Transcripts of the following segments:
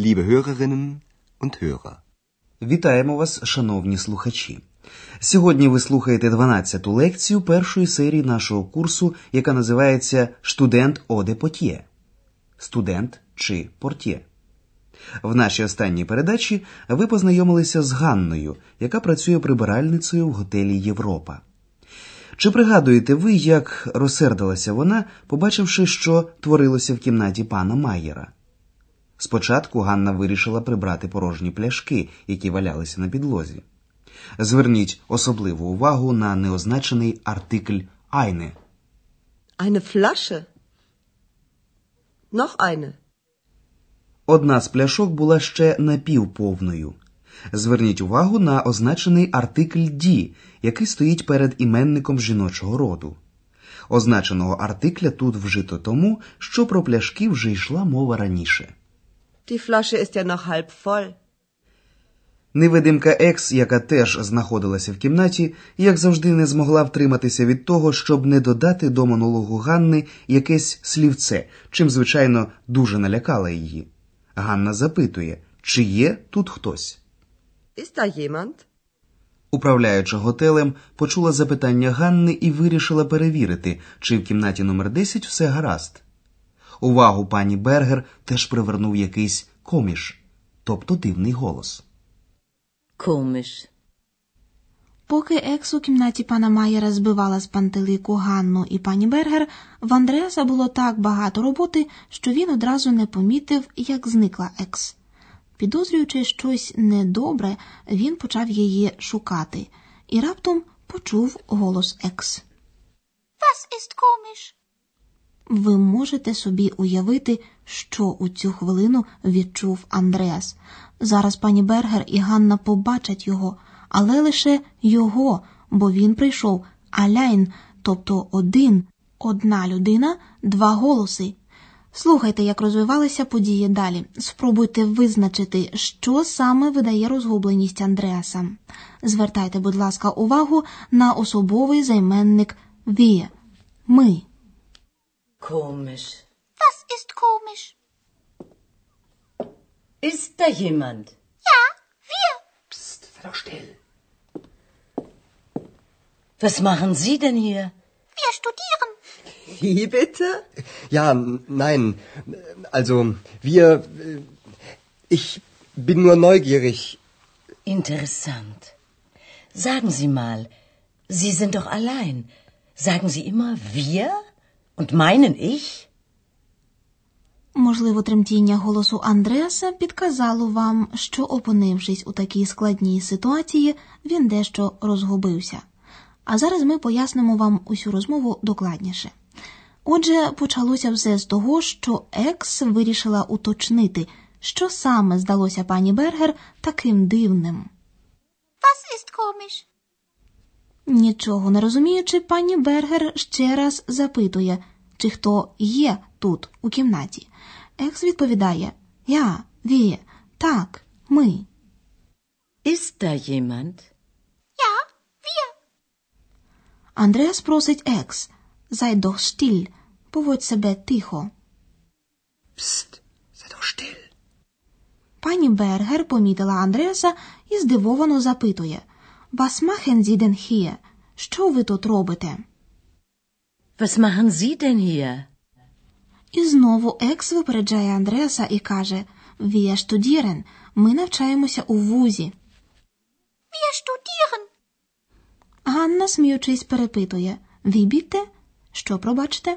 liebe Hörerinnen und Hörer. Вітаємо вас, шановні слухачі. Сьогодні ви слухаєте 12-ту лекцію першої серії нашого курсу, яка називається Студент оде потє. Студент чи портє. В нашій останній передачі ви познайомилися з Ганною, яка працює прибиральницею в готелі Європа. Чи пригадуєте ви, як розсердилася вона, побачивши, що творилося в кімнаті пана Майєра? Спочатку Ганна вирішила прибрати порожні пляшки, які валялися на підлозі. Зверніть особливу увагу на неозначений артикль «eine». Eine Flasche. Noch eine. Одна з пляшок була ще напівповною. Зверніть увагу на означений артикль «ді», який стоїть перед іменником жіночого роду. Означеного артикля тут вжито тому, що про пляшки вже йшла мова раніше. Die Flasche ist ja noch halb voll. Невидимка Екс, яка теж знаходилася в кімнаті, як завжди не змогла втриматися від того, щоб не додати до монологу Ганни якесь слівце, чим, звичайно, дуже налякала її. Ганна запитує, чи є тут хтось. Jemand? Управляюча готелем почула запитання Ганни і вирішила перевірити, чи в кімнаті номер 10 все гаразд. Увагу пані Бергер теж привернув якийсь коміш, тобто дивний голос. Komisch. Поки Екс у кімнаті пана Майєра збивала з пантелику Ганну і пані Бергер, в Андреаса було так багато роботи, що він одразу не помітив, як зникла Екс. Підозрюючи щось недобре, він почав її шукати і раптом почув голос Екс. Was ist komisch? Ви можете собі уявити, що у цю хвилину відчув Андреас. Зараз пані Бергер і Ганна побачать його, але лише його, бо він прийшов аляйн, тобто один, одна людина, два голоси. Слухайте, як розвивалися події далі. Спробуйте визначити, що саме видає розгубленість Андреаса. Звертайте, будь ласка, увагу на особовий займенник «wir» – ми. Komisch. Was ist komisch? Ist da jemand? Ja, wir. Psst, sei doch still. Was machen Sie denn hier? Wir studieren. Wie bitte? Ja, nein. Also, wir. äh, Ich bin nur neugierig. Interessant. Sagen Sie mal, Sie sind doch allein. Sagen Sie immer wir und meinen ich? Можливо, тремтіння голосу Андреаса підказало вам, що, опинившись у такій складній ситуації, він дещо розгубився. А зараз ми пояснимо вам усю розмову докладніше. Отже, почалося все з того, що Екс вирішила уточнити, що саме здалося пані Бергер таким дивним. Was ist komisch? Нічого не розуміючи, пані Бергер ще раз запитує, чи хто є тут, у кімнаті. Екс відповідає Я, ві, так, ми. Ist da jemand? Ja, wir. Андреас просить Екс Sei doch still, поводь себе тихо. Psst, sei doch still. Пані Бергер помітила Андреаса і здивовано запитує Was machen Sie denn hier? Що ви тут робите? Was machen Sie denn hier? І знову Екс випереджає Андреаса і каже Wir studieren. Ми навчаємося у вузі. Wir studieren. Ганна, сміючись, перепитує «Wie bitte? Що пробачте?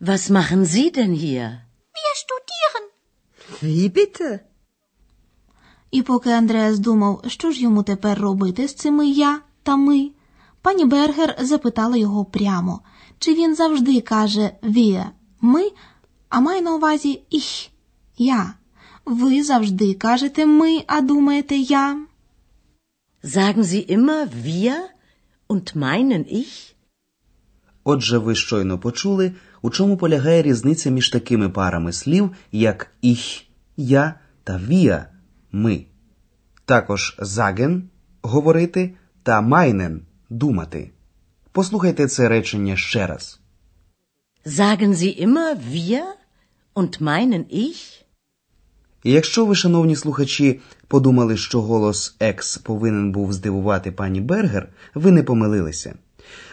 Was machen Sie denn hier? Wir studieren. Wie bitte? І поки Андреас думав, що ж йому тепер робити з цими я та ми, пані Бергер запитала його прямо, чи він завжди каже «wir» – ми, а має на увазі «ich» – я. Ви завжди кажете ми, а думаєте я. Sagen Sie immer wir und meinen ich? Отже, ви щойно почули, у чому полягає різниця між такими парами слів, як «ich» – я та «wir» – ми. Також «sagen» – говорити та «meinen» – думати. Послухайте це речення ще раз. Sagen Sie immer wir und meinen ich? І якщо ви, шановні слухачі, подумали, що голос Екс повинен був здивувати пані Бергер, ви не помилилися.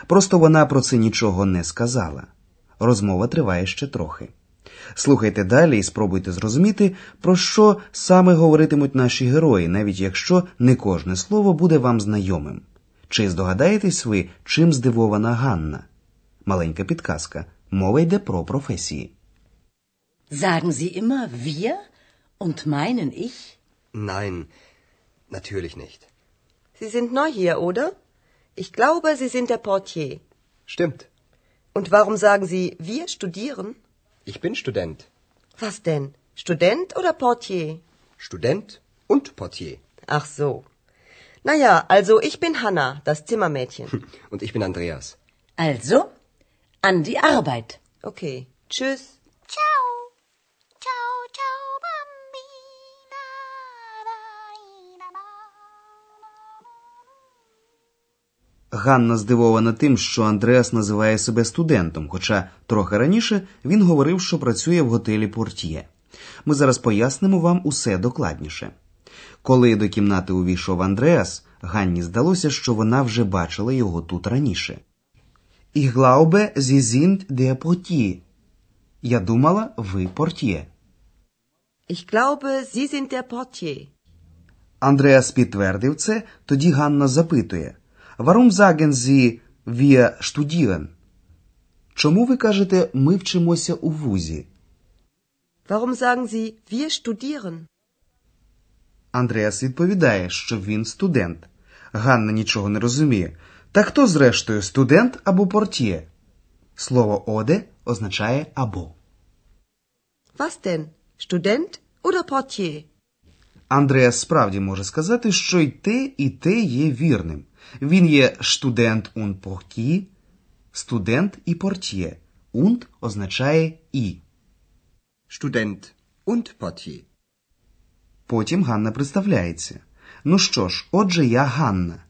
Просто вона про це нічого не сказала. Розмова триває ще трохи. Слухайте далі і спробуйте зрозуміти, про що саме говоритимуть наші герої, навіть якщо не кожне слово буде вам знайомим. Чи здогадаєтесь ви, чим здивована Ганна? Маленька підказка. Мова йде про професії. Sagen Sie immer wir und meinen ich? Nein, natürlich nicht. Sie sind neu hier, oder? Ich glaube, Sie sind der Portier. Stimmt. Und warum sagen Sie, wir studieren? Ich bin Student. Was denn? Student oder Portier? Student und Portier. Ach so. Naja, also ich bin Hanna, das Zimmermädchen. Und ich bin Andreas. Also, an die Arbeit. Okay. Tschüss. Ciao. Ciao, Ганна здивована тим, що Андреас називає себе студентом, хоча трохи раніше він говорив, що працює в готелі Портьє. Ми зараз пояснимо вам усе докладніше. Коли до кімнати увійшов Андреас, Ганні здалося, що вона вже бачила його тут раніше. Sie sind der Portier. Я думала, ви портьє. Ich glaube, Sie sind der Portier. Андреас підтвердив це, тоді Ганна запитує: Warum sagen Sie wir studieren? Чому ви кажете, ми вчимося у вузі? Warum sagen Sie, wir studieren? Андреас відповідає, що він студент. Ганна нічого не розуміє. Та хто, зрештою, студент або портьє? Слово оде означає або. Was denn? Student oder Portier? Андреас справді може сказати, що й те, і те є вірним. Він є студент und портьє, студент і портьє. Und означає і. Student und Portier. Потім Ганна представляється. Ну що ж, отже, я Ганна.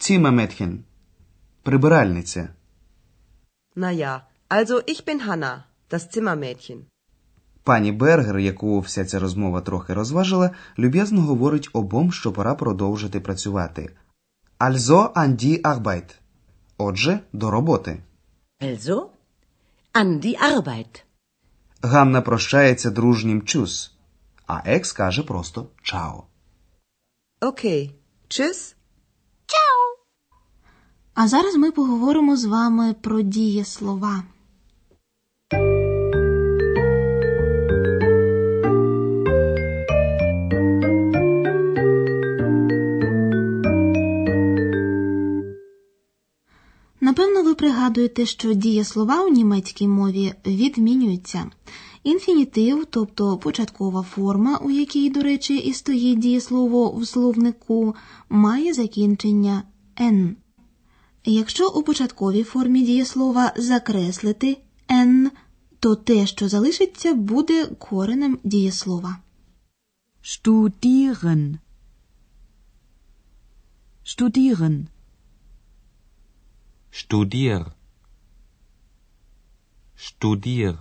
Zimmermädchen. Прибиральниця. Naja, also ich bin Hanna, das Zimmermädchen. Пані Бергер, яку вся ця розмова трохи розважила, люб'язно говорить обом, що пора продовжити працювати. Also an die Arbeit. Отже, до роботи. Also, an die Arbeit. Ганна прощається дружнім чус, а екс каже просто чао. Окей. Чус. Чао. А зараз ми поговоримо з вами про дієслова. Пригадуєте, що дієслова у німецькій мові відмінюються. Інфінітив, тобто початкова форма, у якій, до речі, і стоїть дієслово в словнику, має закінчення «н». Якщо у початковій формі дієслова закреслити «н», то те, що залишиться, буде коренем дієслова. Studieren. Studieren. Studier. Studier.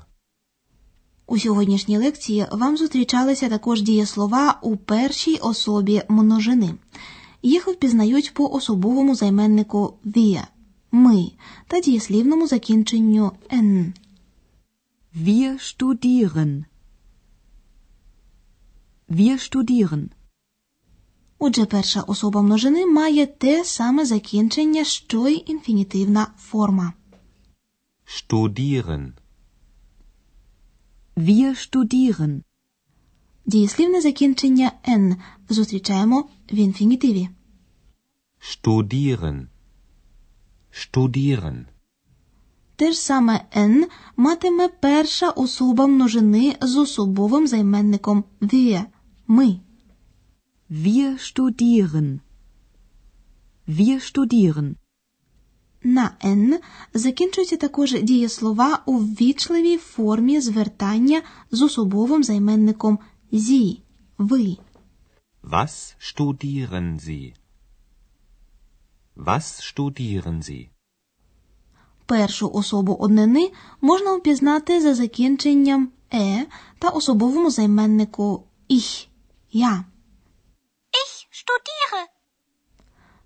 У сьогоднішній лекції вам зустрічалися також дієслова у першій особі множини. Їх впізнають по особовому займеннику wir – ми та дієслівному закінченню «н». Wir studieren. Wir studieren. Отже, перша особа множини має те саме закінчення, що й інфінітивна форма. Studieren. Wir studieren. Дієслівне закінчення «н» зустрічаємо в інфінітиві. Studieren. Studieren. Те ж саме «н» матиме перша особа множини з особовим займенником «wir» – ми. Wir studieren. Wir studieren. На «н» закінчуються також дієслова у ввічливій формі звертання з особовим займенником «зі» – ви. Was studieren Sie? Was studieren Sie? Першу особу однини можна впізнати за закінченням «е» та особовому займеннику Ich – я. Studiere.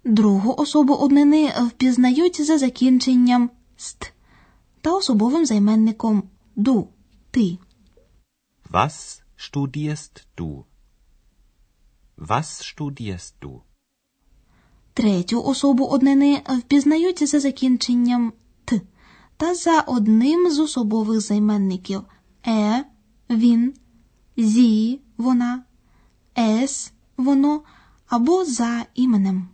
Другу особу однини впізнають за закінченням ст та особовим займенником ду ти. Was studierst du? Was studierst du? Третю особу однини впізнають за закінченням т та за одним з особових займенників е, він, зі, вона, ес, воно або за іменем.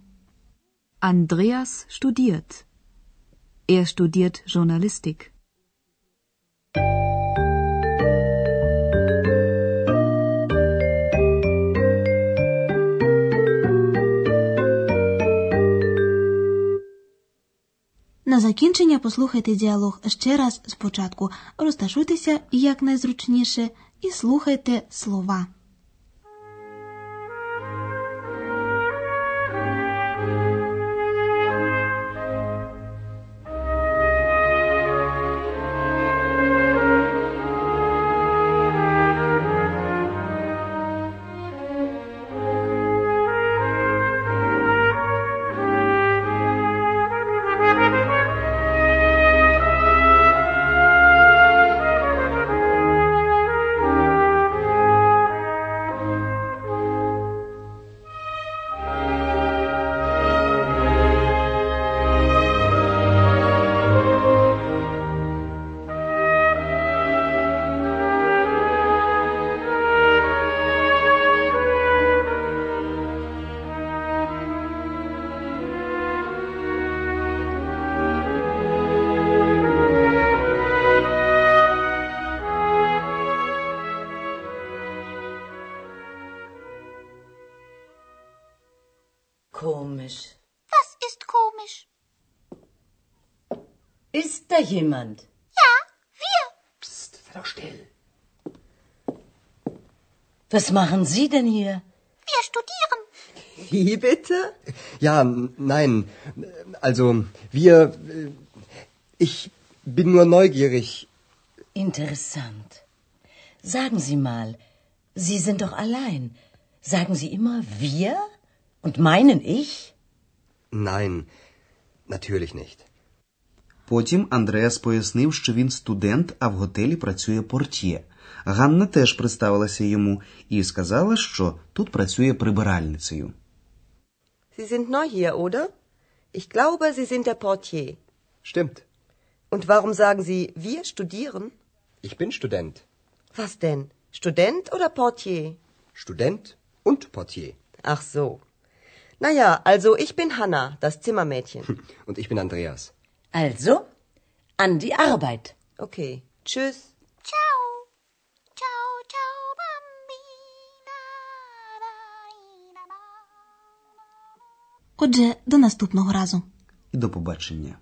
Andreas studiert. Er studiert Journalistik. На закінчення послухайте діалог ще раз спочатку. Розташуйтеся якнайзручніше і слухайте слова. Komisch. Was ist komisch? Ist da jemand? Ja, wir. Psst, sei doch still. Was machen Sie denn hier? Wir studieren. Wie bitte? Ja, nein. Also, wir. äh, Ich bin nur neugierig. Interessant. Sagen Sie mal, Sie sind doch allein. Sagen Sie immer wir und meinen ich? Nein, natürlich nicht. Потім Андреас пояснив, що він студент, а в готелі працює портьє. Ганна теж представилася йому і сказала, що тут працює прибиральницею. Sie sind neu hier, oder? Ich glaube, Sie sind der Portier. Stimmt. Und warum sagen Sie, wir studieren? Ich bin Student. Was denn? Student oder Portier? Student und Portier. Ach so. Naja, also ich bin Hanna, das Zimmermädchen. Und ich bin Andreas. Also, an die Arbeit. Okay. Tschüss. Ciao. Ciao, ciao, bambina. Отже, до наступного разу. І до побачення.